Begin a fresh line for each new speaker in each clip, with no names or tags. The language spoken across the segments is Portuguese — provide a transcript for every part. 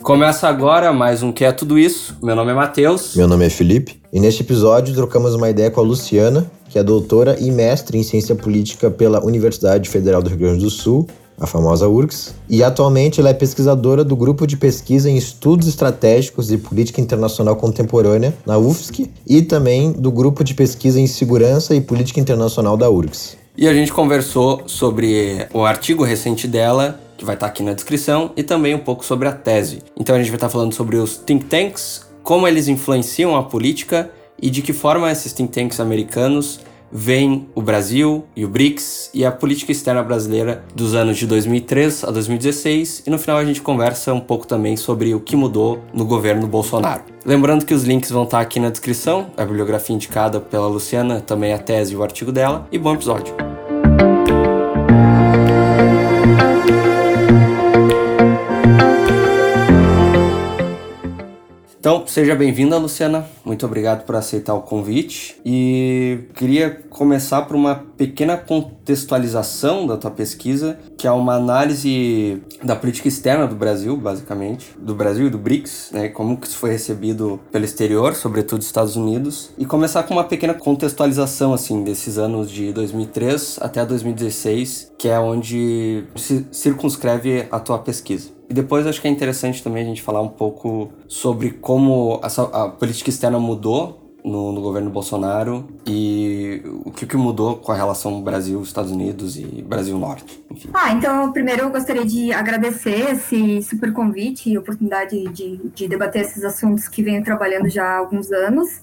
Começa agora mais um Que é Tudo Isso. Meu nome é Matheus.
Meu nome é Felipe. E neste episódio trocamos uma ideia com a Luciana, que é doutora e mestre em ciência política pela Universidade Federal do Rio Grande do Sul, a famosa URGS, e atualmente ela é pesquisadora do grupo de pesquisa em estudos estratégicos de política internacional contemporânea na UFSC e também do grupo de pesquisa em segurança e política internacional da URGS.
E a gente conversou sobre o artigo recente dela que vai estar aqui na descrição, e também um pouco sobre a tese. Então a gente vai estar falando sobre os think tanks, como eles influenciam a política e de que forma esses think tanks americanos veem o Brasil e o BRICS e a política externa brasileira dos anos de 2003 a 2016 e no final a gente conversa um pouco também sobre o que mudou no governo Bolsonaro. Lembrando que os links vão estar aqui na descrição, a bibliografia indicada pela Luciana, também a tese e o artigo dela, e bom episódio. Então, seja bem-vinda, Luciana. Muito obrigado por aceitar o convite. E queria começar por uma pequena contextualização da tua pesquisa, que é uma análise da política externa do Brasil, basicamente, do Brasil e do BRICS, né? Como que isso foi recebido pelo exterior, sobretudo dos Estados Unidos, e começar com uma pequena contextualização assim desses anos de 2003 até 2016, que é onde se circunscreve a tua pesquisa. E depois acho que é interessante também a gente falar um pouco sobre como essa, a política externa mudou no, no, governo Bolsonaro e o que, que mudou com a relação Brasil-Estados Unidos e Brasil-Norte.
Ah, então, primeiro eu gostaria de agradecer esse super convite e oportunidade de, de debater esses assuntos que venho trabalhando já há alguns anos.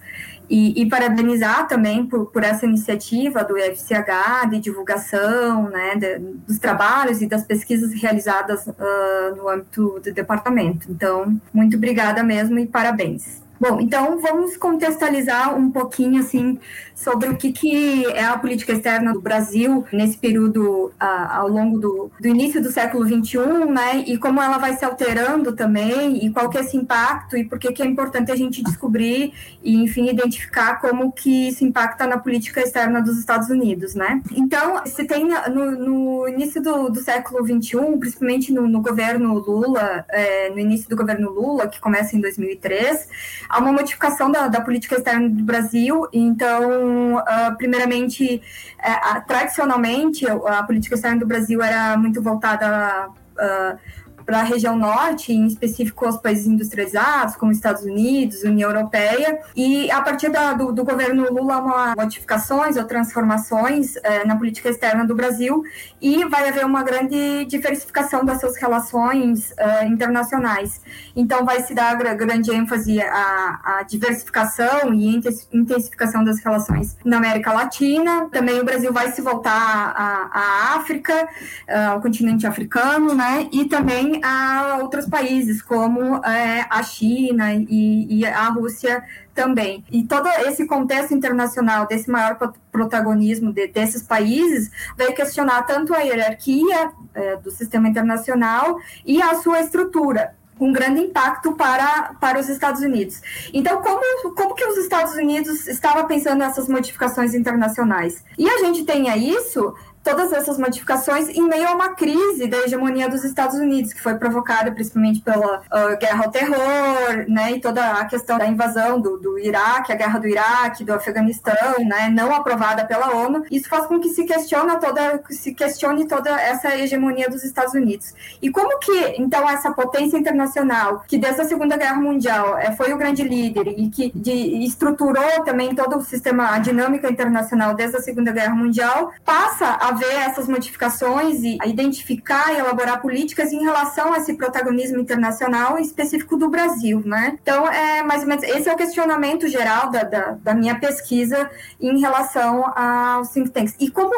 E, e, parabenizar também por, por, essa iniciativa do IFCH de divulgação né, de, dos trabalhos e das pesquisas realizadas uh, no âmbito do departamento. Então, muito obrigada mesmo e parabéns. Bom, então vamos contextualizar um pouquinho assim sobre o que, que é a política externa do Brasil nesse período ah, ao longo do, do, início do século XXI, né? E como ela vai se alterando também, e qual que é esse impacto, e por que, que é importante a gente descobrir e, enfim, identificar como que isso impacta na política externa dos Estados Unidos, né? Então, se tem no, no início do, do, século XXI, principalmente no, no governo Lula, é, no início do governo Lula, que começa em 2003, há uma modificação da, da política externa do Brasil, então uh, primeiramente, uh, tradicionalmente, a política externa do Brasil era muito voltada uh, para a região norte, em específico os países industrializados, como Estados Unidos, União Europeia, e a partir da, do, do, governo Lula, uma modificações ou transformações eh, na política externa do Brasil, e vai haver uma grande diversificação das suas relações eh, internacionais. Então, vai se dar grande ênfase à, à diversificação e intensificação das relações na América Latina. Também o Brasil vai se voltar à, à África, eh, ao continente africano, né? E também a outros países, como é, a China e, e, a Rússia também. E todo esse contexto internacional, desse maior protagonismo de, desses países, vai questionar tanto a hierarquia é, do sistema internacional e a sua estrutura com grande impacto para, para os Estados Unidos. Então, como, como que os Estados Unidos estavam pensando nessas modificações internacionais? E a gente tem isso todas essas modificações em meio a uma crise da hegemonia dos Estados Unidos, que foi provocada principalmente pela uh, guerra ao terror, né, e toda a questão da invasão do, do Iraque, a guerra do Iraque, do Afeganistão, né, não aprovada pela ONU. Isso faz com que se questione toda, se questione toda essa hegemonia dos Estados Unidos. E como que, então, essa potência internacional, que desde a Segunda Guerra Mundial é, foi o grande líder e que de, estruturou também todo o sistema, a dinâmica internacional desde a Segunda Guerra Mundial, passa a ver essas modificações e identificar e elaborar políticas em relação a esse protagonismo internacional específico do Brasil, né? Então, é mais ou menos esse é o questionamento geral da, da, da minha pesquisa em relação aos think tanks. E como,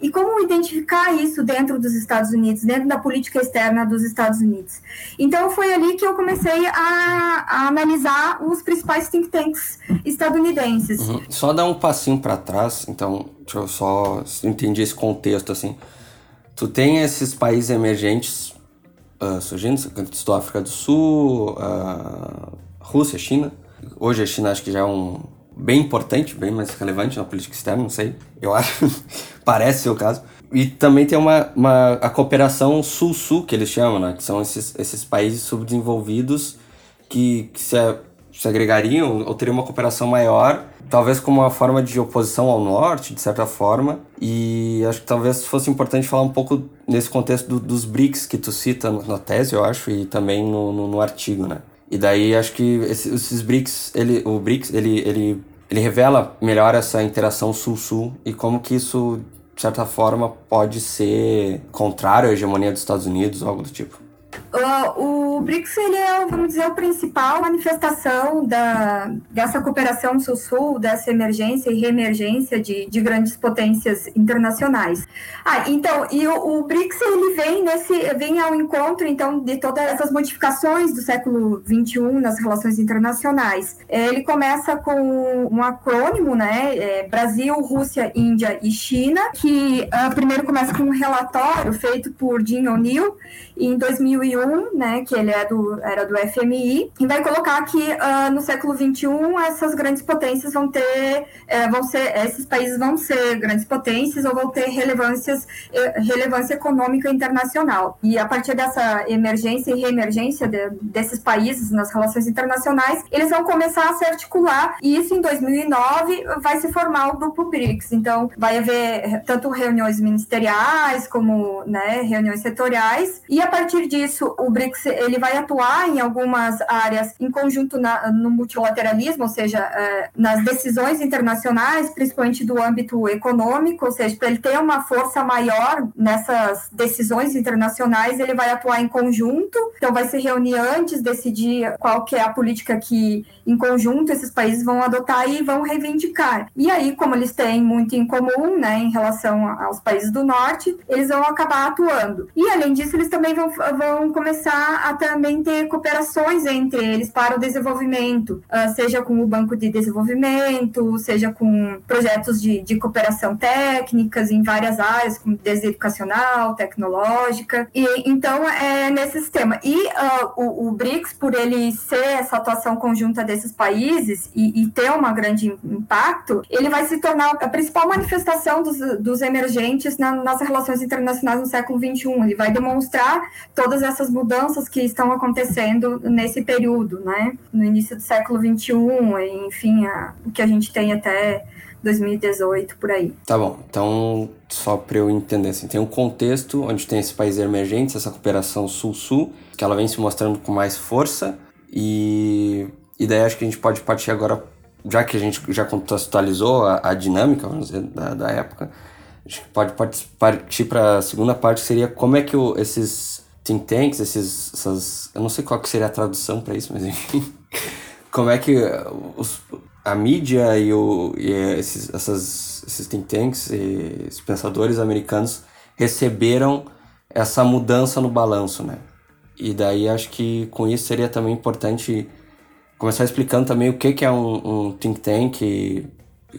e como identificar isso dentro dos Estados Unidos, dentro da política externa dos Estados Unidos. Então, foi ali que eu comecei a, a analisar os principais think tanks estadunidenses.
Uhum. Só dar um passinho para trás, então, Deixa eu só entender esse contexto assim. Tu tem esses países emergentes uh, surgindo, citou África do Sul, uh, Rússia, China. Hoje a China acho que já é um bem importante, bem mais relevante na política externa, não sei. Eu acho, parece ser o caso. e também tem uma, uma a cooperação sul-sul, que eles chamam, né? Que são esses, esses países subdesenvolvidos que, que se, se agregariam ou teriam uma cooperação maior, talvez como uma forma de oposição ao norte, de certa forma. E acho que talvez fosse importante falar um pouco nesse contexto do, dos BRICS que tu cita na tese, eu acho, e também no, no, no artigo, né? E daí acho que esses, esses BRICS, ele, o BRICS, ele, ele, ele revela melhor essa interação sul-sul e como que isso de certa forma, pode ser contrário à hegemonia dos Estados Unidos algo do tipo.
O, o BRICS ele é, vamos dizer, a principal manifestação da, dessa cooperação sul-sul, dessa emergência e reemergência de, de grandes potências internacionais. Ah, então, e o, o, BRICS ele vem nesse vem ao encontro então de todas essas modificações do século XXI nas relações internacionais. Ele começa com um acrônimo, né? É Brasil, Rússia, Índia e China, que uh, primeiro começa com um relatório feito por Jim O'Neill em 2001, né, que ele é do, era do FMI, e vai colocar que uh, no século 21 essas grandes potências vão ter, uh, vão ser, esses países vão ser grandes potências ou vão ter relevâncias, uh, relevância econômica internacional. E a partir dessa emergência e reemergência de, desses países nas relações internacionais, eles vão começar a se articular e isso em 2009 vai se formar o grupo BRICS. Então, vai haver tanto reuniões ministeriais como né, reuniões setoriais e a partir disso, o BRICS ele vai atuar em algumas áreas em conjunto na, no multilateralismo, ou seja, é, nas decisões internacionais, principalmente do âmbito econômico, ou seja, para ele ter uma força maior nessas decisões internacionais, ele vai atuar em conjunto. Então, vai se reunir antes, decidir qual que é a política que, em conjunto, esses países vão adotar e vão reivindicar. E aí, como eles têm muito em comum, né, em relação aos países do norte, eles vão acabar atuando. E além disso, eles também vão, vão começar a também ter cooperações entre eles para o desenvolvimento, uh, seja com o Banco de Desenvolvimento, seja com projetos de, de cooperação técnicas em várias áreas, como desde educacional, tecnológica. E então é nesse sistema. E uh, o, o, BRICS, por ele ser essa atuação conjunta desses países e, e, ter um grande impacto, ele vai se tornar a principal manifestação dos, dos emergentes na, nas relações internacionais no século XXI. Ele vai demonstrar todas essas mudanças que estão acontecendo nesse período, né? No início do século XXI, enfim, a, o que a gente tem até 2018 por aí.
Tá bom. Então, só para eu entender assim, tem um contexto onde tem esses países emergentes, essa cooperação sul-sul, que ela vem se mostrando com mais força e e daí acho que a gente pode partir agora, já que a gente já contextualizou a, a dinâmica, vamos dizer, da, da época, a gente pode partir para a segunda parte, que seria como é que o, esses think tanks, esses, essas, eu não sei qual que seria a tradução para isso, mas enfim, como é que os, a mídia e, o, e esses, essas, esses think tanks e esses pensadores americanos receberam essa mudança no balanço, né? E daí acho que com isso seria também importante começar explicando também o que, que é um, um think tank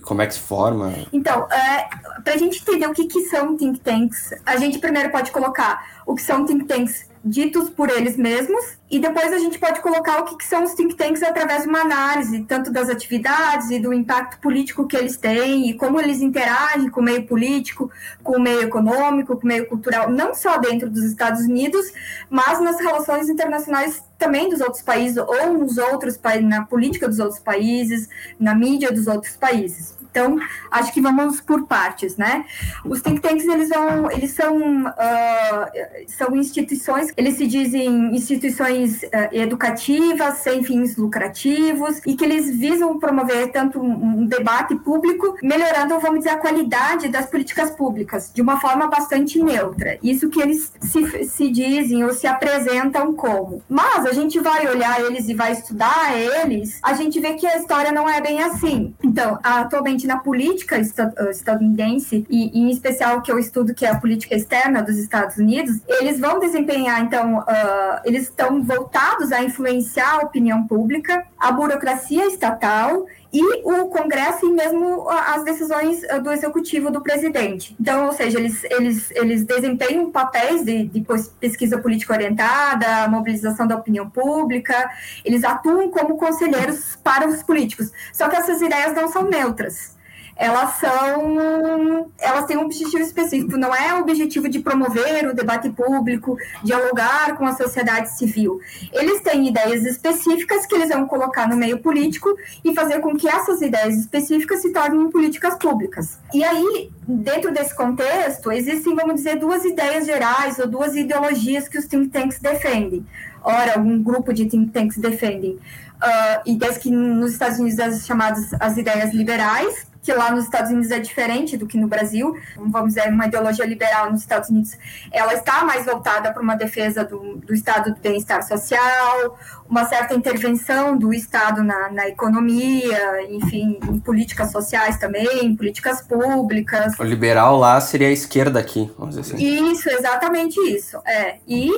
como é que se forma.
Então, é, para a gente entender o que, que são think tanks, a gente primeiro pode colocar o que são think tanks ditos por eles mesmos, e depois a gente pode colocar o que, que são os think tanks através de uma análise, tanto das atividades e do impacto político que eles têm, e como eles interagem com o meio político, com o meio econômico, com o meio cultural, não só dentro dos Estados Unidos, mas nas relações internacionais também dos outros países, ou nos outros países, na política dos outros países, na mídia dos outros países. Então, acho que vamos por partes, né? Os think tanks, eles, vão, eles são, uh, são instituições, eles se dizem instituições uh, educativas, sem fins lucrativos, e que eles visam promover tanto um debate público, melhorando, vamos dizer, a qualidade das políticas públicas, de uma forma bastante neutra. Isso que eles se, se dizem ou se apresentam como. Mas a gente vai olhar eles e vai estudar eles, a gente vê que a história não é bem assim. Então, atualmente, na política eh, estadunidense, e, e, em especial que eu estudo, que é a política externa dos Estados Unidos, eles vão desempenhar, então, uh, eles estão voltados a influenciar a opinião pública, a burocracia estatal e o Congresso e mesmo as decisões do executivo do presidente. Então, ou seja, eles, eles, eles desempenham papéis de, de pesquisa política orientada, mobilização da opinião pública, eles atuam como conselheiros para os políticos. Só que essas ideias não são neutras elas são elas têm um objetivo específico, não é o objetivo de promover o debate público, dialogar com a sociedade civil. Eles têm ideias específicas que eles vão colocar no meio político e fazer com que essas ideias específicas se tornem políticas públicas. E aí, dentro desse contexto, existem, vamos dizer, duas ideias gerais ou duas ideologias que os think tanks defendem. Ora, um grupo de think tanks defendem uh, ideias que nos Estados Unidos são chamadas as ideias liberais, que lá nos Estados Unidos é diferente do que no Brasil. Vamos dizer, uma ideologia liberal nos Estados Unidos, ela está mais voltada para uma defesa do, do estado do bem-estar social, uma certa intervenção do Estado na, na, economia, enfim, em políticas sociais também, em políticas públicas.
O liberal lá seria a esquerda aqui, vamos dizer
assim. Isso, exatamente isso. É. E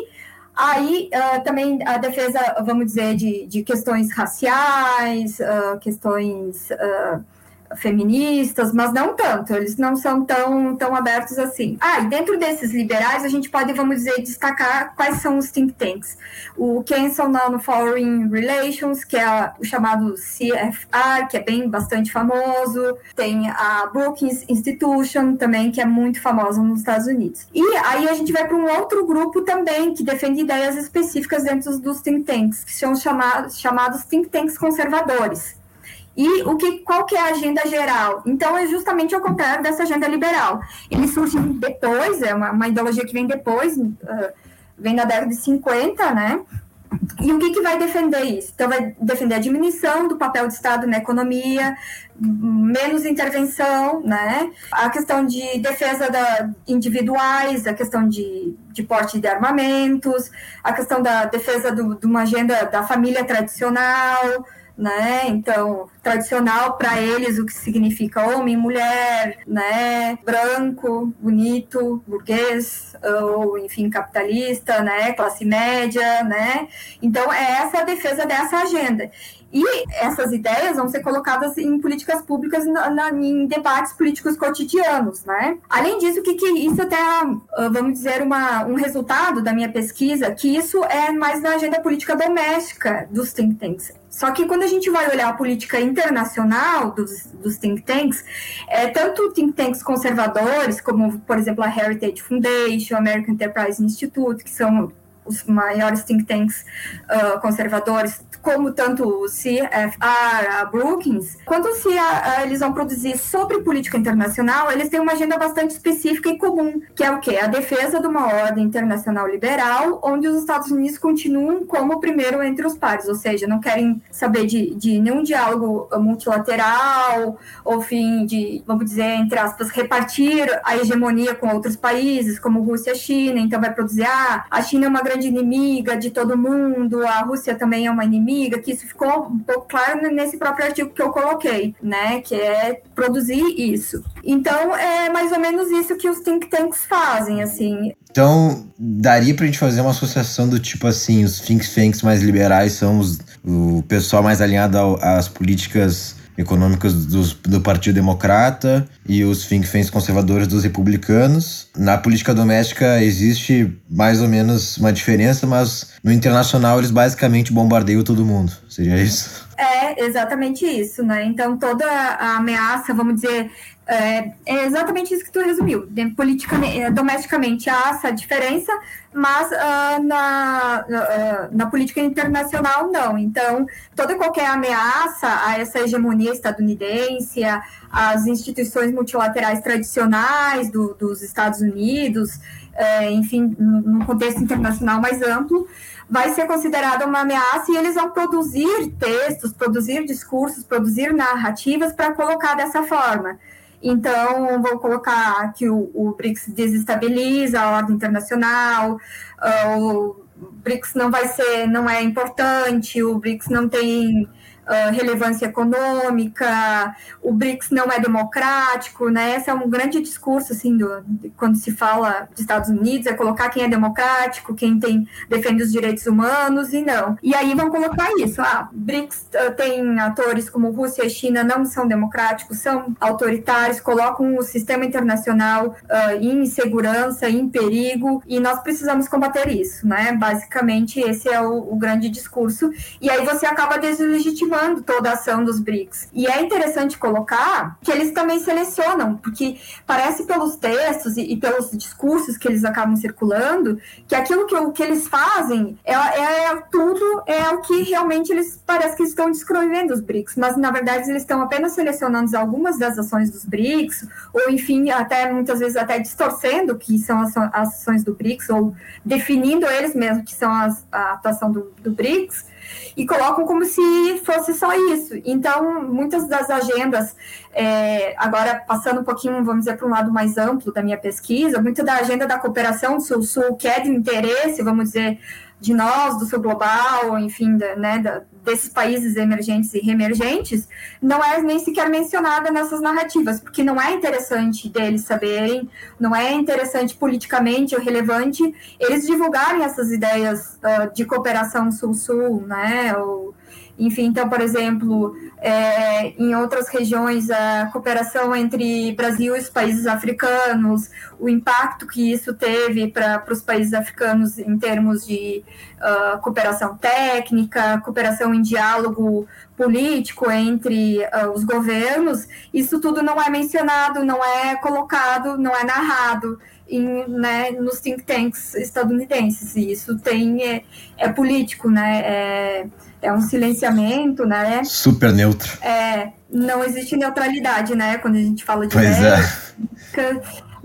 Aí uh, também a defesa, vamos dizer, de, de questões raciais, uh, questões uh, feministas, mas não tanto, eles não são tão, tão abertos assim. Ah, e dentro desses liberais, a gente pode, vamos dizer, destacar quais são os think tanks. O Council on Foreign Relations, que é o chamado CFR, que é bem bastante famoso, tem a Brookings Institution também, que é muito famosa nos Estados Unidos. E aí a gente vai para um outro grupo também, que defende ideias específicas dentro dos think tanks, que são chamados, chamados think tanks conservadores. E o que, qual que é a agenda geral? Então, é justamente o contrário dessa agenda liberal. Ele surge depois, é uma, uma ideologia que vem depois, uh, vem da década de 50, né? E o que, que vai defender isso? Então, vai defender a diminuição do papel do Estado na economia, menos intervenção, né? A questão de defesa da individuais, a questão de, de porte de armamentos, a questão da defesa do, de uma agenda da família tradicional, né? Então, tradicional para eles o que significa homem, mulher, né? Branco, bonito, burguês ou enfim capitalista, né? Classe média, né? Então, é essa a defesa dessa agenda. E essas ideias vão ser colocadas em políticas públicas, na, na, em debates políticos cotidianos, né? Além disso, o que, que isso até, ah, vamos dizer, uma, um resultado da minha pesquisa, que isso é mais na agenda política doméstica dos think tanks. Só que quando a gente vai olhar a política internacional dos, dos think tanks, é, tanto think tanks conservadores, como, por exemplo, a Heritage Foundation, American Enterprise Institute, que são os maiores think tanks uh, conservadores, como tanto o CFR, a Brookings, quando se a, a, eles vão produzir sobre política internacional, eles têm uma agenda bastante específica e comum, que é o quê? A defesa de uma ordem internacional liberal, onde os Estados Unidos continuam como o primeiro entre os pares, ou seja, não querem saber de, de nenhum diálogo multilateral, ou fim de, vamos dizer, entre aspas, repartir a hegemonia com outros países, como Rússia e China, então vai produzir, ah, a China é uma grande inimiga de todo mundo, a Rússia também é uma inimiga, que isso ficou um pouco claro nesse próprio artigo que eu coloquei, né, que é produzir isso. Então, é mais ou menos isso que os think tanks fazem, assim.
Então, daria pra gente fazer uma associação do tipo assim, os think tanks mais liberais são os, o pessoal mais alinhado às políticas econômicas dos, do Partido Democrata e os think tanks conservadores dos republicanos. Na política doméstica existe mais ou menos uma diferença, mas no internacional eles basicamente bombardeiam todo mundo. Seria isso?
É exatamente isso, né? Então toda a ameaça, vamos dizer, é, é, exatamente isso que tu resumiu. Politicamente, é, domesticamente há essa diferença, mas uh, na, uh, na política internacional não. Então, toda e qualquer ameaça a essa hegemonia estadunidense, às instituições multilaterais tradicionais do, dos Estados Unidos, é, enfim, num contexto internacional mais amplo, vai ser considerada uma ameaça e eles vão produzir textos, produzir discursos, produzir narrativas para colocar dessa forma. Então, vou colocar que o, o BRICS desestabiliza a ordem internacional, uh, o BRICS não vai ser, não é importante, o BRICS não tem uh, relevância econômica, o BRICS não é democrático, né? Esse é um grande discurso, assim, do, de, quando se fala de Estados Unidos, é colocar quem é democrático, quem tem, defende os direitos humanos e não. E aí vão colocar isso, ah, BRICS uh, tem atores como Rússia e China não são democráticos, são autoritários, colocam o sistema internacional uh, em insegurança, em perigo, e nós precisamos combater isso, né? Basicamente, esse é o, o grande discurso. E aí você acaba deslegitimando toda a ação dos BRICS. E é interessante colocar que eles também selecionam, porque parece pelos textos e, e pelos discursos que eles acabam circulando, que aquilo que, que eles fazem é, é tudo é o que realmente eles parece que estão descrevendo os BRICS, mas na verdade eles estão apenas selecionando algumas das ações dos BRICS, ou enfim, até muitas vezes até distorcendo que são as, as ações do BRICS, ou definindo eles mesmos que são as, a atuação do, do BRICS, e colocam como se fosse só isso. Então, muitas das agendas, é, agora passando um pouquinho, vamos dizer, para um lado mais amplo da minha pesquisa, muito da agenda da cooperação Sul-Sul, que é de interesse, vamos dizer, de nós, do sul global, enfim, da, né, da, desses países emergentes e reemergentes, não é nem sequer mencionada nessas narrativas, porque não é interessante deles saberem, não é interessante politicamente ou relevante eles divulgarem essas ideias uh, de cooperação sul-sul, né, ou enfim, então, por exemplo, é, em outras regiões, a cooperação entre Brasil e os países africanos, o impacto que isso teve para os países africanos em termos de uh, cooperação técnica, cooperação em diálogo político entre uh, os governos, isso tudo não é mencionado, não é colocado, não é narrado. Em, né, nos think tanks estadunidenses, e isso tem é, é político, né? É, é um silenciamento, né?
Super neutro.
É, não existe neutralidade, né? Quando a gente fala de
pois é.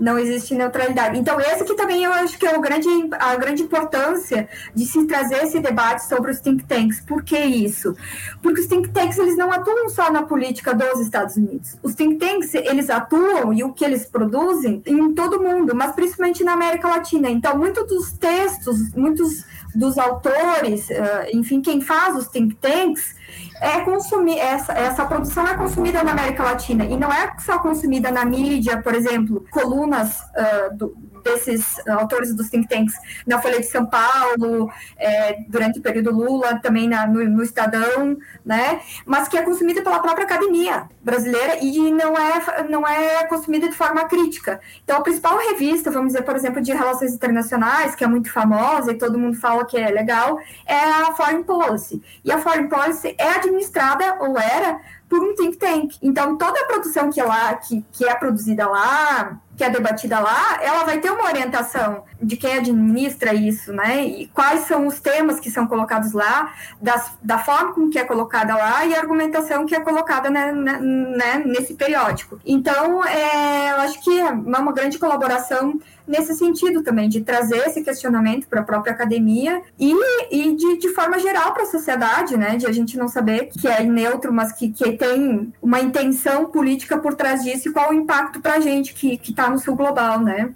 Não existe neutralidade. Então, esse que também eu acho que é o grande, a grande importância de se trazer esse debate sobre os think tanks. Por que isso? Porque os think tanks, eles não atuam só na política dos Estados Unidos. Os think tanks, eles atuam e o que eles produzem em todo o mundo, mas principalmente na América Latina. Então, muitos dos textos, muitos dos autores, uh, enfim, quem faz os think tanks, é consumir essa, essa produção é consumida na América Latina e não é só consumida na mídia, por exemplo, colunas uh, do, desses autores dos think tanks na Folha de São Paulo, é, durante o período Lula, também na, no, no, Estadão, né? Mas que é consumida pela própria academia brasileira e não é, não é consumida de forma crítica. Então, a principal revista, vamos dizer, por exemplo, de relações internacionais, que é muito famosa e todo mundo fala que é legal, é a Foreign Policy. E a Foreign Policy é administrada, ou era, por um think tank. Então, toda a produção que, lá, que, que é produzida lá, que é debatida lá, ela vai ter uma orientação de quem administra isso, né? E quais são os temas que são colocados lá, das, da forma como que é colocada lá e a argumentação que é colocada né, né, né nesse periódico. Então, é, eu acho que é uma grande colaboração nesse sentido também, de trazer esse questionamento para a própria academia e, e de, de forma geral para a sociedade, né? De a gente não saber que é neutro, mas que, que tem uma intenção política por trás disso e qual o impacto para a gente que está no sul global, né?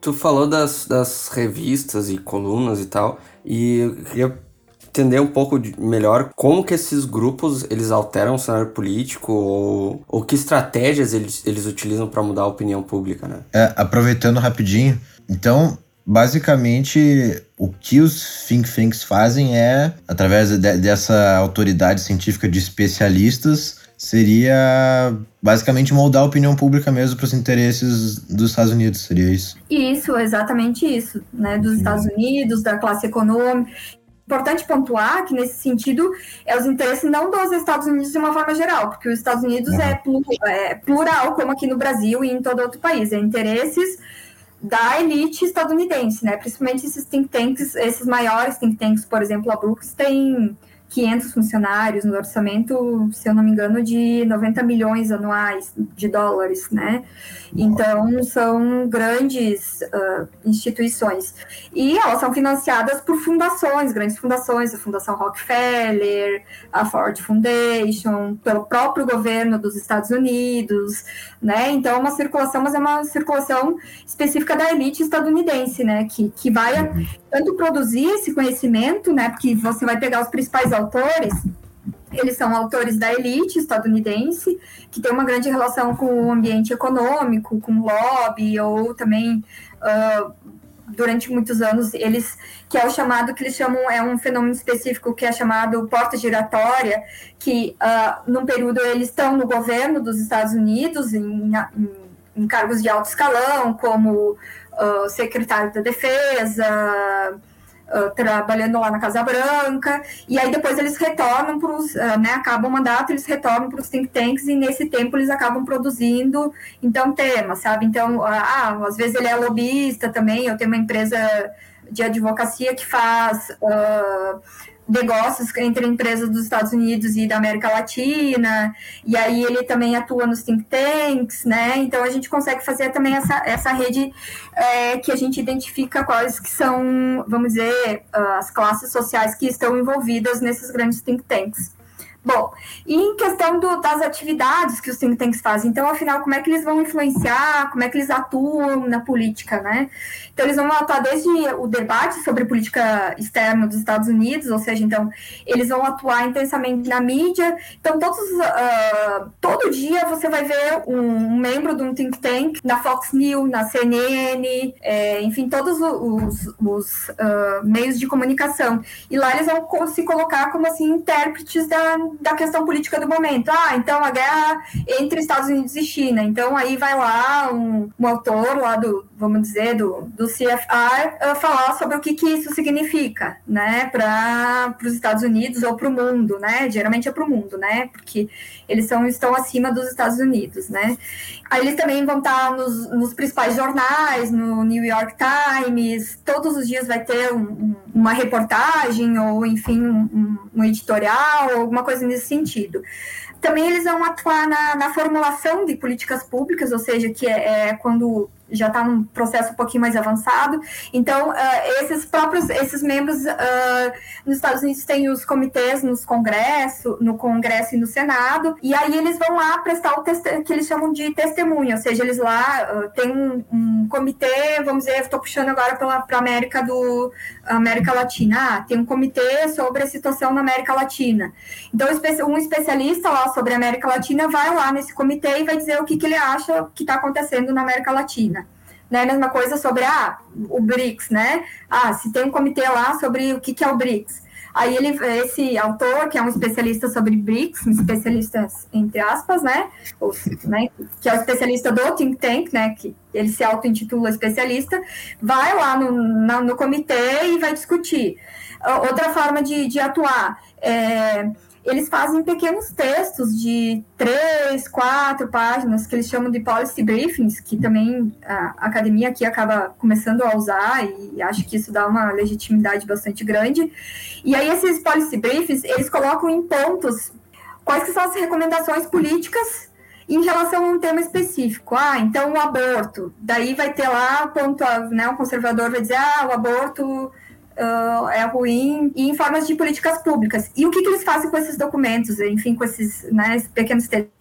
Tu falou das, das revistas e colunas e tal, e eu queria entender um pouco melhor como que esses grupos eles alteram o cenário político ou, ou que estratégias eles, eles utilizam para mudar a opinião pública, né?
É, aproveitando rapidinho, então basicamente o que os think tanks fazem é através de, dessa autoridade científica de especialistas seria basicamente moldar a opinião pública mesmo para os interesses dos Estados Unidos, seria isso?
Isso, exatamente isso, né? Dos Estados Unidos, da classe econômica. Importante pontuar que, nesse sentido, é os interesses não dos Estados Unidos de uma forma geral, porque os Estados Unidos é, é plural, como aqui no Brasil e em todo outro país. É interesses da elite estadunidense, né? Principalmente esses think tanks, esses maiores think tanks, por exemplo, a Brooks tem 500 funcionários no orçamento, se eu não me engano, de 90 milhões anuais de dólares, né? Então, são grandes uh, instituições. E elas são financiadas por fundações, grandes fundações, a Fundação Rockefeller, a Ford Foundation, pelo próprio governo dos Estados Unidos, né? Então, é uma circulação, mas é uma circulação específica da elite estadunidense, né? Que, que vai uhum. Tanto produzir esse conhecimento, né? Porque você vai pegar os principais autores, eles são autores da elite estadunidense, que tem uma grande relação com o ambiente econômico, com o lobby, ou também, uh, durante muitos anos, eles, que é o chamado, que eles chamam, é um fenômeno específico que é chamado porta giratória, que uh, num período eles estão no governo dos Estados Unidos, em, em, em cargos de alto escalão, como secretário da defesa, uh, trabalhando lá na Casa Branca, e aí depois eles retornam para os, uh, né, acabam o mandato, eles retornam para os think tanks, e nesse tempo eles acabam produzindo, então, temas, sabe? Então, ah, às vezes ele é lobista também, eu tenho uma empresa de advocacia que faz... Uh, negócios entre empresas dos Estados Unidos e da América Latina, e aí ele também atua nos think tanks, né? Então a gente consegue fazer também essa, essa rede é, que a gente identifica quais que são, vamos dizer, as classes sociais que estão envolvidas nesses grandes think tanks. Bom, e em questão do, das atividades que os think tanks fazem, então, afinal, como é que eles vão influenciar, como é que eles atuam na política, né? Então, eles vão atuar desde o debate sobre política externa dos Estados Unidos, ou seja, então, eles vão atuar intensamente na mídia. Então, todos, uh, todo dia você vai ver um, membro de um think tank na Fox News, na CNN, é, enfim, todos os, os uh, meios de comunicação. E lá eles vão se colocar como, assim, intérpretes da da questão política do momento. Ah, então a guerra entre Estados Unidos e China. Então aí vai lá um, um autor lá do, vamos dizer, do, do CFR uh, falar sobre o que, que isso significa, né, para os Estados Unidos ou para o mundo, né? Geralmente é para o mundo, né? Porque eles são, estão acima dos Estados Unidos, né? Aí eles também vão estar nos, nos principais jornais, no New York Times, todos os dias vai ter um, uma reportagem ou, enfim, um, um editorial, alguma coisa nesse sentido. Também eles vão atuar na, na formulação de políticas públicas, ou seja, que é, é quando já está num processo um pouquinho mais avançado. Então, uh, esses próprios, esses membros uh, nos Estados Unidos têm os comitês nos congresso, no Congresso e no Senado, e aí eles vão lá prestar o que eles chamam de testemunha, ou seja, eles lá uh, têm um, um, comitê, vamos dizer, estou puxando agora para a América do América Latina, ah, tem um comitê sobre a situação na América Latina. Então, um especialista lá sobre a América Latina vai lá nesse comitê e vai dizer o que, que ele acha que está acontecendo na América Latina né? Mesma coisa sobre ah, o BRICS, né? Ah, se tem um comitê lá sobre o que, que é o BRICS. Aí ele, esse autor, que é um especialista sobre BRICS, um especialista entre aspas, né, Ou, né, que é o especialista do think tank, né, que ele se auto-intitula especialista, vai lá no, na, no comitê e vai discutir. Outra forma de, de atuar é eles fazem pequenos textos de três, quatro páginas, que eles chamam de policy briefings, que também a academia aqui acaba começando a usar, e acho que isso dá uma legitimidade bastante grande. E aí, esses policy briefings, eles colocam em pontos quais que são as recomendações políticas em relação a um tema específico. Ah, então o aborto. Daí vai ter lá, ponto, né, o conservador vai dizer, ah, o aborto uh, é ruim e em formas de políticas públicas. E o que, que eles fazem com esses documentos, enfim, com esses né, pequenos textos?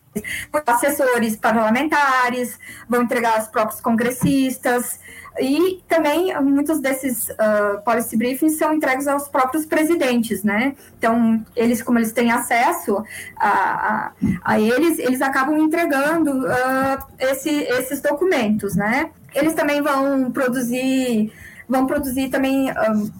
Assessores parlamentares, vão entregar aos próprios congressistas, e também muitos desses uh, policy briefings são entregues aos próprios presidentes, né? Então, eles, como eles têm acesso a, a, a eles, eles acabam entregando uh, esse, esses documentos, né? Eles também vão produzir vão produzir também um,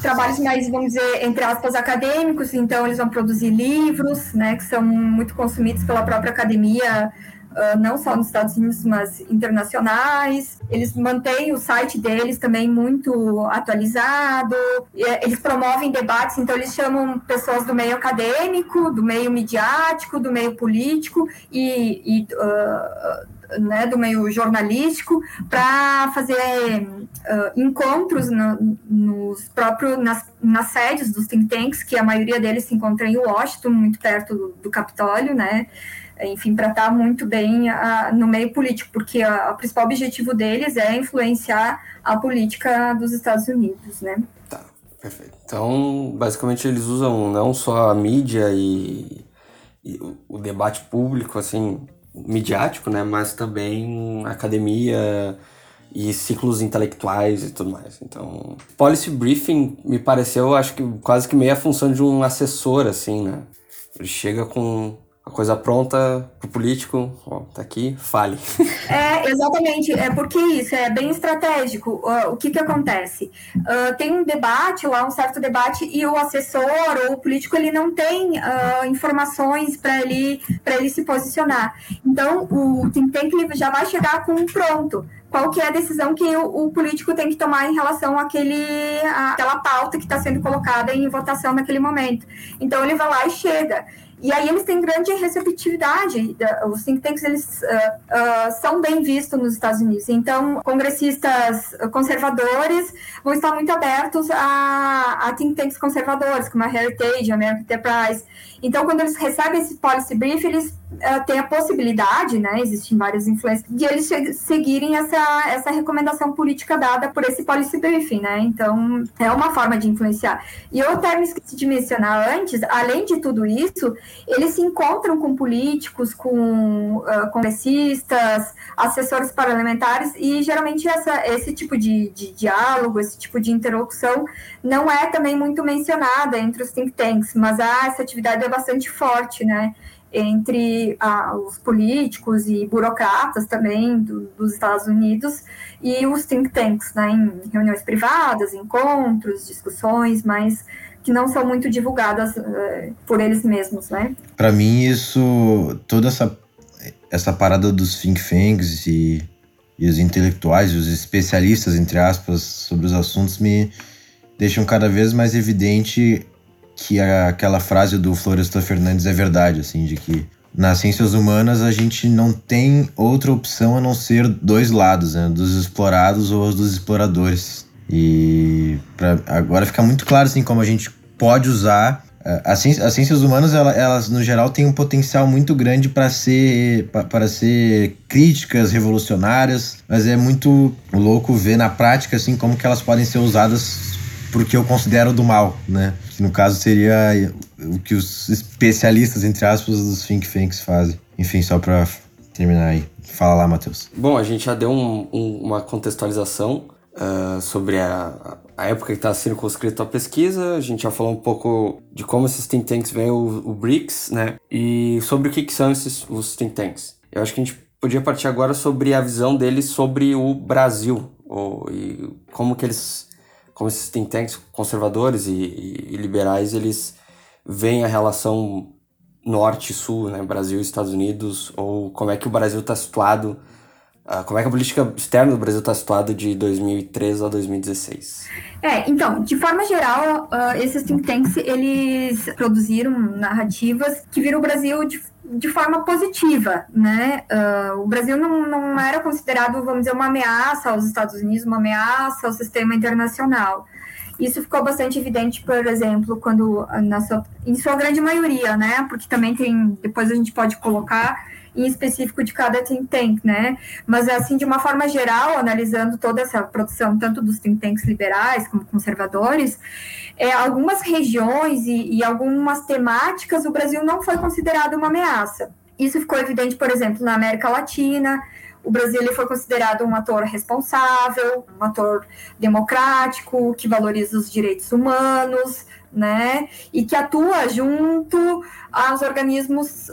trabalhos mais, vamos dizer, entre aspas, acadêmicos, então eles vão produzir livros, né, que são muito consumidos pela própria academia, uh, não só nos Estados Unidos, mas internacionais. Eles mantêm o site deles também muito atualizado, eles promovem debates, então eles chamam pessoas do meio acadêmico, do meio midiático, do meio político e, e uh, né, do meio jornalístico para fazer uh, encontros no, nos próprios nas, nas sedes dos think tanks, que a maioria deles se encontra em Washington, muito perto do, do Capitólio, né? Enfim, para estar muito bem uh, no meio político, porque o principal objetivo deles é influenciar a política dos Estados Unidos, né?
Tá, perfeito. Então, basicamente, eles usam não só a mídia e, e o debate público, assim, midiático, né? Mas também academia e ciclos intelectuais e tudo mais. Então, policy briefing me pareceu, acho que quase que meio a função de um assessor, assim, né? Ele chega com a coisa pronta pro político, ó, tá aqui, fale.
É, exatamente, é porque isso é bem estratégico. Uh, o que que acontece? Uh, tem um debate lá, um certo debate, e o assessor ou o político, ele não tem uh, informações para ele, ele se posicionar. Então, o tank ele já vai chegar com um pronto, qual que é a decisão que o, o político tem que tomar em relação àquele, àquela pauta que está sendo colocada em votação naquele momento. Então ele vai lá e chega. E aí eles têm grande receptividade. Os think tanks eles uh, uh, são bem vistos nos Estados Unidos. Então, congressistas conservadores vão estar muito abertos a, a think tanks conservadores, como a Heritage, a American Enterprise. Então, quando eles recebem esse policy brief, eles uh, têm a possibilidade, né, existem várias influências, de eles seguirem essa, essa recomendação política dada por esse policy briefing, né? Então, é uma forma de influenciar. E eu até me esqueci de mencionar antes, além de tudo isso, eles se encontram com políticos, com uh, congressistas, assessores parlamentares, e geralmente essa, esse tipo de, de diálogo, esse tipo de interlocução não é também muito mencionada entre os think tanks, mas ah, essa atividade é bastante forte, né? Entre ah, os políticos e burocratas também do, dos Estados Unidos e os think tanks, né? Em reuniões privadas, encontros, discussões, mas que não são muito divulgadas uh, por eles mesmos, né?
Para mim isso, toda essa essa parada dos think tanks e, e os intelectuais, os especialistas entre aspas sobre os assuntos me deixam cada vez mais evidente que a, aquela frase do Florestan Fernandes é verdade, assim, de que nas ciências humanas a gente não tem outra opção a não ser dois lados, né, dos explorados ou dos exploradores. E pra, agora fica muito claro assim como a gente pode usar eh, as ciências, as ciências humanas elas, elas, no geral têm um potencial muito grande para ser para ser críticas revolucionárias mas é muito louco ver na prática assim como que elas podem ser usadas porque eu considero do mal, né? Que no caso seria o que os especialistas, entre aspas, dos think tanks fazem. Enfim, só para terminar aí. Fala lá, Matheus.
Bom, a gente já deu um, um, uma contextualização uh, sobre a, a época que está sendo a pesquisa, a gente já falou um pouco de como esses think tanks veem o, o BRICS, né? E sobre o que, que são esses os think tanks. Eu acho que a gente podia partir agora sobre a visão deles sobre o Brasil, ou, e como que eles como esses think tanks conservadores e, e, e liberais, eles veem a relação norte-sul, né, Brasil Estados Unidos, ou como é que o Brasil está situado, uh, como é que a política externa do Brasil está situada de 2013 a 2016?
É, então, de forma geral, uh, esses think tanks, eles produziram narrativas que viram o Brasil de de forma positiva, né? Uh, o Brasil não, não era considerado, vamos dizer, uma ameaça aos Estados Unidos, uma ameaça ao sistema internacional. Isso ficou bastante evidente, por exemplo, quando, na sua, em sua grande maioria, né? Porque também tem, depois a gente pode colocar em específico de cada think tank, né? Mas, assim, de uma forma geral, analisando toda essa produção, tanto dos think tanks liberais como conservadores, é, algumas regiões e, e algumas temáticas, o Brasil não foi considerado uma ameaça. Isso ficou evidente, por exemplo, na América Latina, o Brasil ele foi considerado um ator responsável, um ator democrático, que valoriza os direitos humanos, né? E que atua junto aos organismos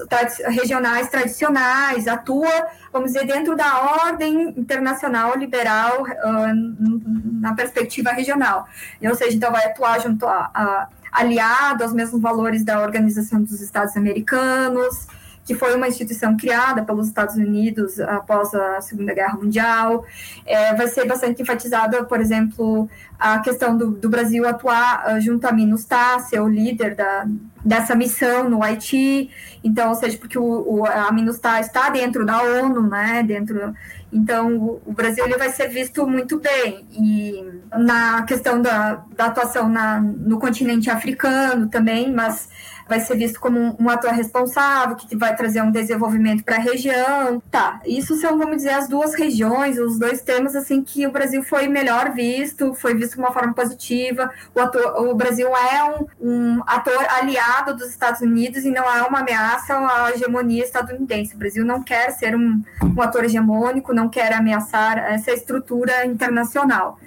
regionais tradicionais, atua, vamos dizer, dentro da ordem internacional liberal uh, na perspectiva regional. Ou seja, então vai atuar junto a, a aliado aos mesmos valores da Organização dos Estados Americanos, que foi uma instituição criada pelos Estados Unidos após a Segunda Guerra Mundial. É, vai ser bastante enfatizada, por exemplo, a questão do, do Brasil atuar uh, junto a MINUSTAH, ser o líder da, dessa missão no Haiti. Então, ou seja, porque o, o, a MINUSTAH está dentro da ONU, né, dentro... Então, o, o Brasil ele vai ser visto muito bem. E na questão da, da atuação na, no continente africano também, mas vai ser visto como um, ator responsável, que vai trazer um desenvolvimento para a região. Tá, isso são, vamos dizer, as duas regiões, os dois temas, assim, que o Brasil foi melhor visto, foi visto de uma forma positiva. O, ator, o Brasil é um, um ator aliado dos Estados Unidos e não é uma ameaça à hegemonia estadunidense. O Brasil não quer ser um, um ator hegemônico, não quer ameaçar essa estrutura internacional.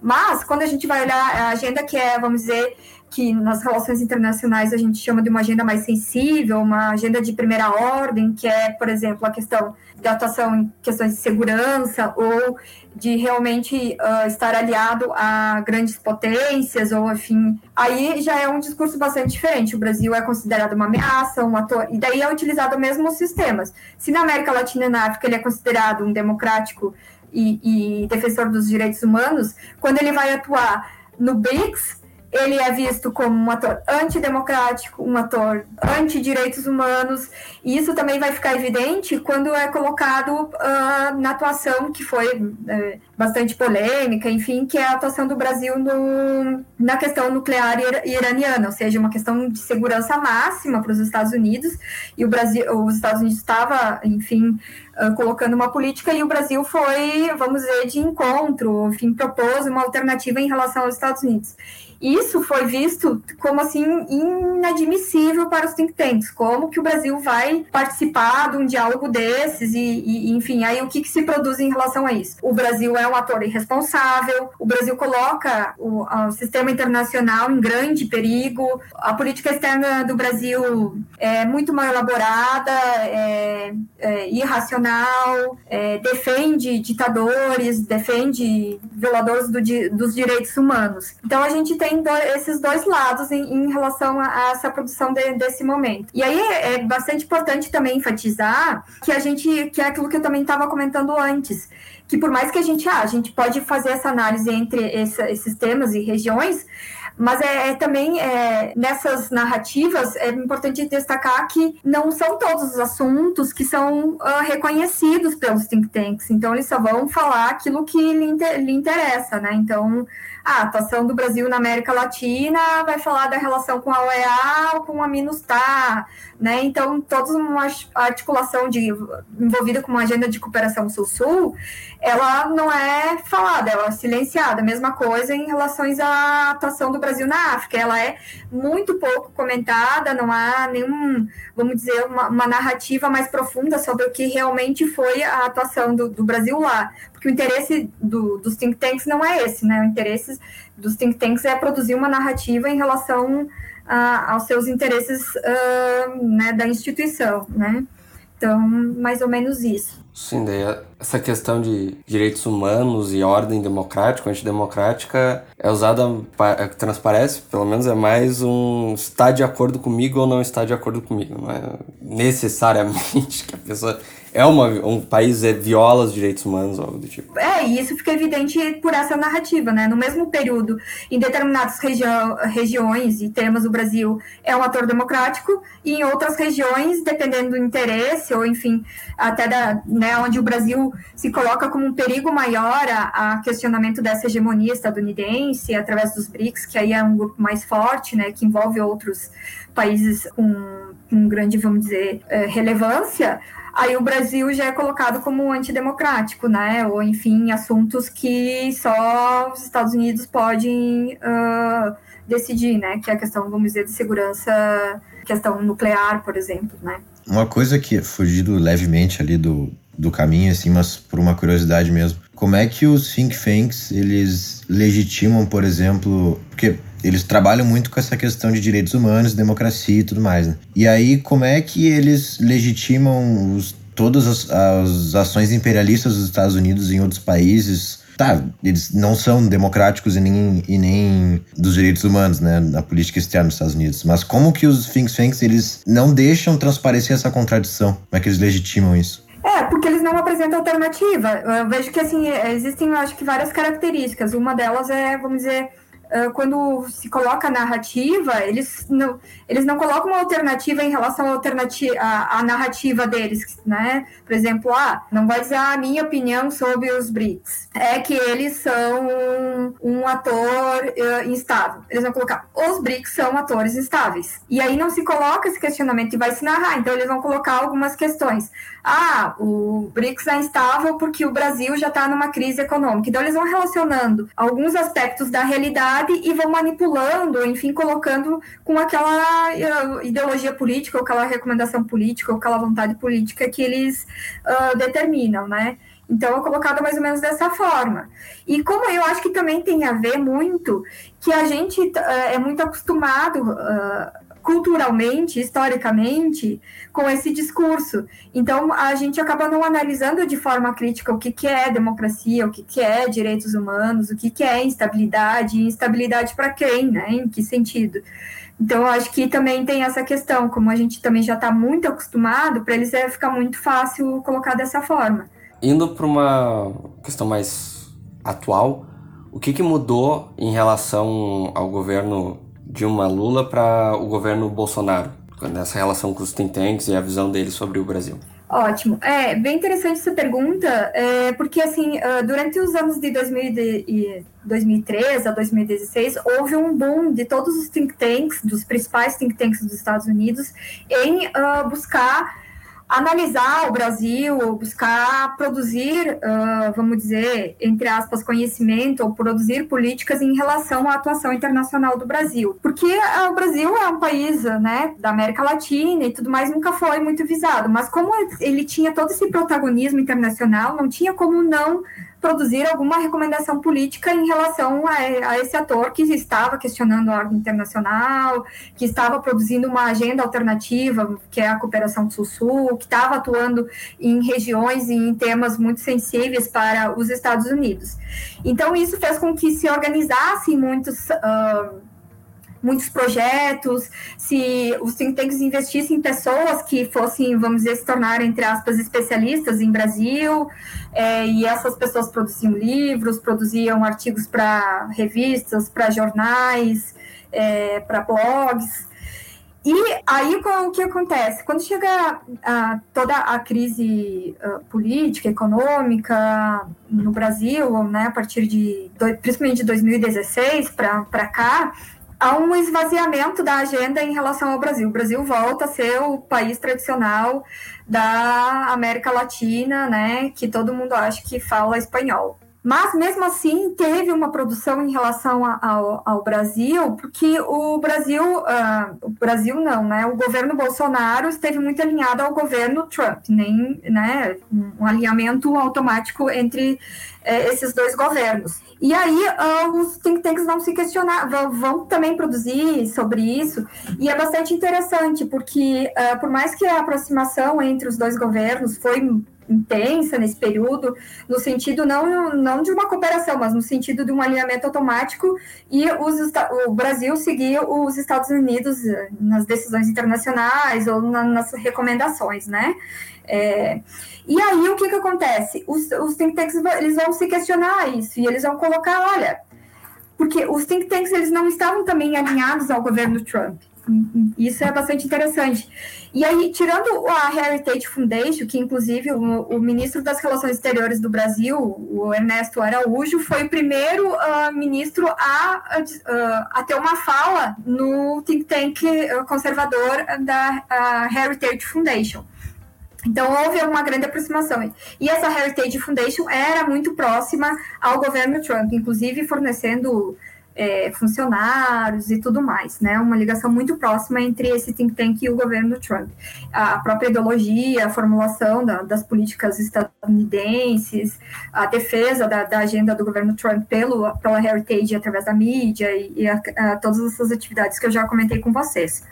Mas, quando a gente vai olhar a agenda que é, vamos dizer, que nas relações internacionais a gente chama de uma agenda mais sensível, uma agenda de primeira ordem, que é, por exemplo, a questão da atuação em questões de segurança ou de realmente uh, estar aliado a grandes potências ou enfim, aí já é um discurso bastante diferente. O Brasil é considerado uma ameaça, um ator e daí é utilizado mesmo os sistemas. Se na América Latina e na África ele é considerado um democrático e, e defensor dos direitos humanos, quando ele vai atuar no BRICS, ele é visto como um ator antidemocrático, um ator anti-direitos humanos, e isso também vai ficar evidente quando é colocado uh, na atuação que foi uh, bastante polêmica, enfim, que é a atuação do Brasil no, na questão nuclear iraniana, ou seja, uma questão de segurança máxima para os Estados Unidos, e o Brasil, os Estados Unidos estava, enfim, uh, colocando uma política e o Brasil foi, vamos dizer, de encontro, enfim, propôs uma alternativa em relação aos Estados Unidos. Isso foi visto como assim inadmissível para os think tanks. Como que o Brasil vai participar de um diálogo desses e, e enfim, aí o que, que, se produz em relação a isso? O Brasil é um ator irresponsável, o Brasil coloca o, o sistema internacional em grande perigo, a política externa do Brasil é muito mal elaborada, é, é irracional, é, defende ditadores, defende violadores do, dos direitos humanos. Então a gente tem do, esses dois lados em, em relação a, a, essa produção de, desse momento. E aí é, é bastante importante também enfatizar que a gente, que é aquilo que eu também estava comentando antes, que por mais que a gente, ah, a gente pode fazer essa análise entre essa, esses temas e regiões, mas é, é também é, nessas narrativas é importante destacar que não são todos os assuntos que são uh, reconhecidos pelos think tanks. Então eles só vão falar aquilo que lhe, inter, lhe interessa, né? Então a atuação do Brasil na América Latina vai falar da relação com a OEA com a MINUSTAH, né? Então, toda uma articulação de, envolvida com uma agenda de cooperação Sul-Sul, ela não é falada, ela é silenciada. Mesma coisa em relação à atuação do Brasil na África, ela é muito pouco comentada, não há nenhum, vamos dizer, uma, uma narrativa mais profunda sobre o que realmente foi a atuação do, do Brasil lá que o interesse do, dos think tanks não é esse, né? O interesse dos think tanks é produzir uma narrativa em relação a, aos seus interesses uh, né, da instituição, né? Então, mais ou menos isso.
Sim, daí essa questão de direitos humanos e ordem democrática, antidemocrática, é usada, é, transparece, pelo menos é mais um está de acordo comigo ou não está de acordo comigo. Não é necessariamente que a pessoa é uma, um país é, viola os direitos humanos, algo do tipo.
É, e isso fica evidente por essa narrativa, né? No mesmo período, em determinadas regi regiões e temas do Brasil, é um ator democrático, e em outras regiões, dependendo do interesse, ou enfim, até da, né, onde o Brasil se coloca como um perigo maior a, a questionamento dessa hegemonia estadunidense, através dos BRICS, que aí é um grupo mais forte, né, que envolve outros países com, com grande, vamos dizer, eh, relevância, aí o Brasil já é colocado como antidemocrático, né? Ou, enfim, assuntos que só os Estados Unidos podem uh, decidir, né? Que é a questão, vamos dizer, de segurança, questão nuclear, por exemplo, né?
Uma coisa que, fugindo levemente ali do, do caminho, assim, mas por uma curiosidade mesmo, como é que os think tanks, eles legitimam, por exemplo, porque eles trabalham muito com essa questão de direitos humanos, democracia e tudo mais, né? E aí, como é que eles legitimam os, todas as, as ações imperialistas dos Estados Unidos em outros países? Tá, eles não são democráticos e nem, e nem dos direitos humanos, né, na política externa dos Estados Unidos. Mas como que os think tanks, eles não deixam transparecer essa contradição? Como é que eles legitimam isso?
É, porque eles não apresentam alternativa. Eu vejo que, assim, existem, acho que, várias características. Uma delas é, vamos dizer, quando se coloca a narrativa, eles não, eles não colocam uma alternativa em relação à, alternativa, à, à narrativa deles, né? Por exemplo, ah, não vai dizer a minha opinião sobre os BRICS. É que eles são um, um ator uh, instável. Eles vão colocar, os BRICS são atores instáveis. E aí não se coloca esse questionamento e vai se narrar. Então eles vão colocar algumas questões. Ah, o BRICS é instável porque o Brasil já está numa crise econômica. Então eles vão relacionando alguns aspectos da realidade e vão manipulando, enfim, colocando com aquela uh, ideologia política, ou aquela recomendação política, ou aquela vontade política que eles uh, determinam, né? Então, é colocado mais ou menos dessa forma. E como eu acho que também tem a ver muito que a gente uh, é muito acostumado uh, culturalmente, historicamente, com esse discurso. Então, a gente acaba não analisando de forma crítica o que, que é democracia, o que, que é direitos humanos, o que, que é instabilidade, instabilidade para quem, né? Em que sentido? Então, acho que também tem essa questão, como a gente também já está muito acostumado, para eles é ficar muito fácil colocar dessa forma.
indo para uma questão mais atual, o que, que mudou em relação ao governo Dilma Lula para o governo Bolsonaro, nessa relação com os think tanks e a visão deles sobre o Brasil?
Ótimo. É bem interessante essa pergunta, é, porque assim, ah, durante os anos de, 2003 a 2016, houve um boom de todos os think tanks, dos principais think tanks dos Estados Unidos, em uh, buscar analisar o Brasil, buscar produzir, uh, vamos dizer, entre aspas, conhecimento ou produzir políticas em relação à atuação internacional do Brasil. Porque uh, o Brasil é um país né, da América Latina e tudo mais, nunca foi muito visado. Mas como ele tinha todo esse protagonismo internacional, não tinha como não produzir alguma recomendação política em relação a, a, esse ator que estava questionando a ordem internacional, que estava produzindo uma agenda alternativa, que é a cooperação Sul-Sul, que estava atuando em regiões e em temas muito sensíveis para os Estados Unidos. Então, isso fez com que se organizassem muitos. Uh, muitos projetos, se os think tanks investissem em pessoas que fossem, vamos dizer, se tornar, entre aspas, especialistas em Brasil, é, e essas pessoas produziam livros, produziam artigos para revistas, para jornais, é, para blogs. E aí o que acontece? Quando chega a, toda a crise política, econômica no Brasil, né, a partir de, principalmente de 2016 para cá, há um esvaziamento da agenda em relação ao Brasil. O Brasil volta a ser o país tradicional da América Latina, né, que todo mundo acha que fala espanhol. Mas, mesmo assim, teve uma produção em relação ao, ao, Brasil, porque o Brasil, uh, o Brasil não, né? O governo Bolsonaro esteve muito alinhado ao governo Trump, nem, né? Um alinhamento automático entre uh, esses dois governos. E aí, os think tanks vão se questionar, vão, vão, também produzir sobre isso, e é bastante interessante, porque uh, por mais que a aproximação entre os dois governos foi intensa nesse período, no sentido não, não de uma cooperação, mas no sentido de um alinhamento automático e os, o Brasil seguir os Estados Unidos eh, nas decisões internacionais ou na, nas recomendações, né? É, e aí o que, que acontece? Os, os think tanks eles vão se questionar isso e eles vão colocar, olha, porque os think tanks eles não estavam também alinhados ao governo Trump. Isso é bastante interessante. E aí, tirando a Heritage Foundation, que inclusive o, o ministro das Relações Exteriores do Brasil, o Ernesto Araújo, foi o primeiro uh, ministro a, uh, a ter uma fala no think tank conservador da Heritage Foundation. Então, houve uma grande aproximação. E essa Heritage Foundation era muito próxima ao governo Trump, inclusive fornecendo é, funcionários e tudo mais, né? Uma ligação muito próxima entre esse think tank e o governo Trump. A própria ideologia, a formulação da, das políticas estadunidenses, a defesa da, da, agenda do governo Trump pelo, pela Heritage através da mídia e, e a, a, todas essas atividades que eu já comentei com vocês.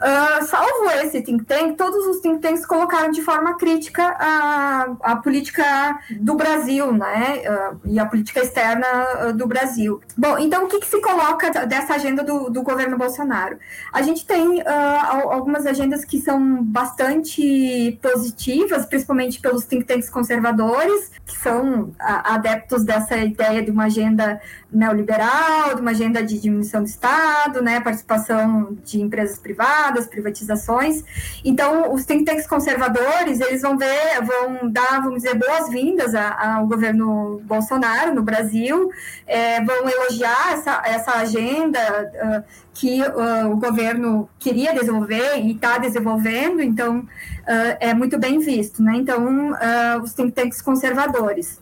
Uh, salvo esse think tank, todos os think tanks colocaram de forma crítica a, a política do Brasil, né? Uh, e a política externa uh, do Brasil. Bom, então o que, que, se coloca dessa agenda do, do governo Bolsonaro? A gente tem algumas agendas que são bastante positivas, principalmente pelos think tanks conservadores, que são adeptos dessa ideia de uma agenda neoliberal, de uma agenda de diminuição do Estado, né? Participação de empresas privadas das privatizações. Então, os think tanks conservadores, eles vão ver, vão dar, vamos dizer, boas-vindas ao governo Bolsonaro no Brasil, é, vão elogiar essa, essa agenda uh, que uh, o governo queria desenvolver e está desenvolvendo, então uh, é muito bem visto, né? Então, os think tanks conservadores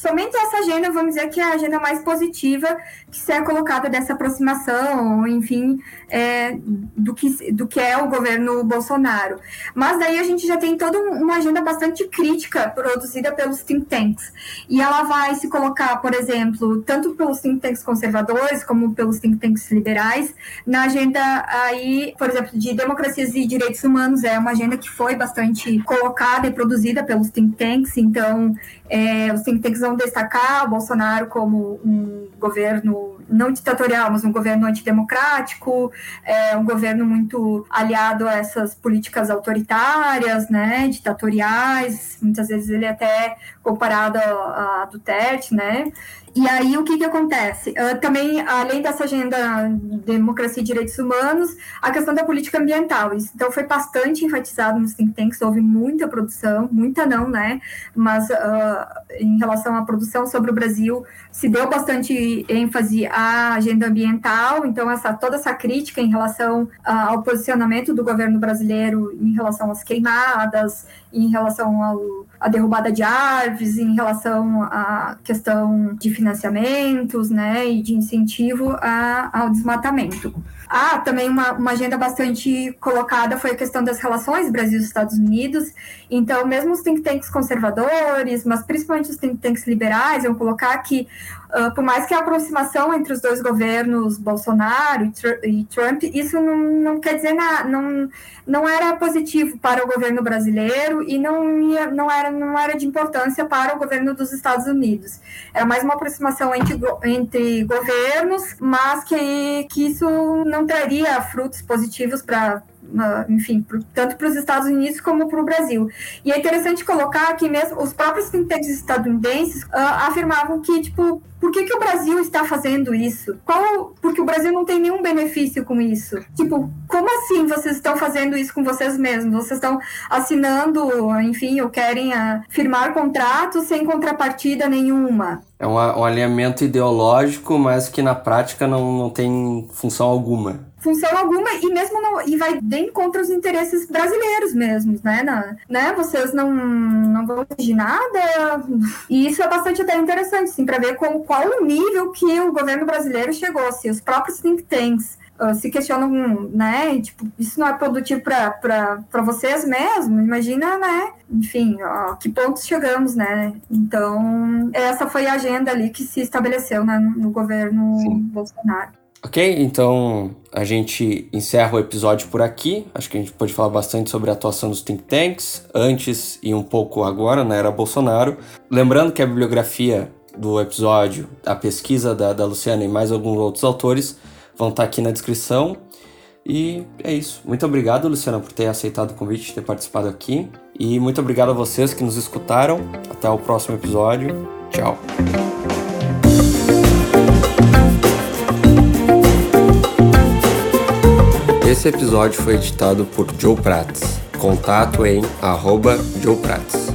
somente essa agenda, vamos dizer que é a agenda mais positiva que se é colocada dessa aproximação, enfim, é, do, que, do que é o governo Bolsonaro. Mas daí a gente já tem toda uma agenda bastante crítica produzida pelos think tanks. E ela vai se colocar, por exemplo, tanto pelos think tanks conservadores como pelos think tanks liberais, na agenda aí, por exemplo, de democracias e direitos humanos, é uma agenda que foi bastante colocada e produzida pelos think tanks, então é, os think tanks vão destacar o Bolsonaro como um governo não ditatorial, mas um governo antidemocrático, é, um governo muito aliado a essas políticas autoritárias, né, ditatoriais, muitas vezes ele é até comparado a, a Duterte, né, e aí, o que, que acontece? Uh, também, além dessa agenda de democracia e direitos humanos, a questão da política ambiental. Isso, então, foi bastante enfatizado nos think tanks, houve muita produção, muita não, né? Mas uh, em relação à produção sobre o Brasil, se deu bastante ênfase à agenda ambiental, então, essa, toda essa crítica em relação uh, ao posicionamento do governo brasileiro em relação às queimadas, em relação à derrubada de árvores, em relação à questão de financiamentos, né, e de incentivo a, ao desmatamento. Ah, também uma, uma agenda bastante colocada foi a questão das relações Brasil-Estados Unidos. Então, mesmo os think tanks conservadores, mas principalmente os think tanks liberais, vão colocar que, uh, por mais que a aproximação entre os dois governos, Bolsonaro e, Tr Trump, isso não, não quer dizer nada, não, não era positivo para o governo brasileiro e não, ia, não, era, não era de importância para o governo dos Estados Unidos. Era mais uma aproximação entre, entre governos, mas que, que isso não traria frutos positivos para enfim, tanto para os Estados Unidos como para o Brasil. E é interessante colocar que mesmo os próprios tanks estadunidenses uh, afirmavam que, tipo, por que, que o Brasil está fazendo isso? Qual, porque o Brasil não tem nenhum benefício com isso. Tipo, como assim vocês estão fazendo isso com vocês mesmos? Vocês estão assinando, enfim, ou querem uh, firmar contratos sem contrapartida nenhuma.
É um, um alinhamento ideológico, mas que na prática não, não tem função alguma
função alguma e mesmo não, e vai bem contra os interesses brasileiros mesmos, né? Na, né? Vocês não, não vão exigir nada. E isso é bastante até interessante, assim, para ver com, qual o nível que o governo brasileiro chegou, se os próprios think tanks uh, se questionam, né? Tipo, isso não é produtivo para vocês mesmo? Imagina, né? Enfim, ó, que pontos chegamos, né? Então, essa foi a agenda ali que se estabeleceu né, no governo Sim. Bolsonaro.
Ok, então a gente encerra o episódio por aqui. Acho que a gente pode falar bastante sobre a atuação dos think tanks, antes e um pouco agora, na era Bolsonaro. Lembrando que a bibliografia do episódio, a pesquisa da, da Luciana e mais alguns outros autores vão estar aqui na descrição. E é isso. Muito obrigado, Luciana, por ter aceitado o convite, ter participado aqui. E muito obrigado a vocês que nos escutaram. Até o próximo episódio. Tchau. Esse episódio foi editado por Joe Prats. Contato em arroba Joe Prats.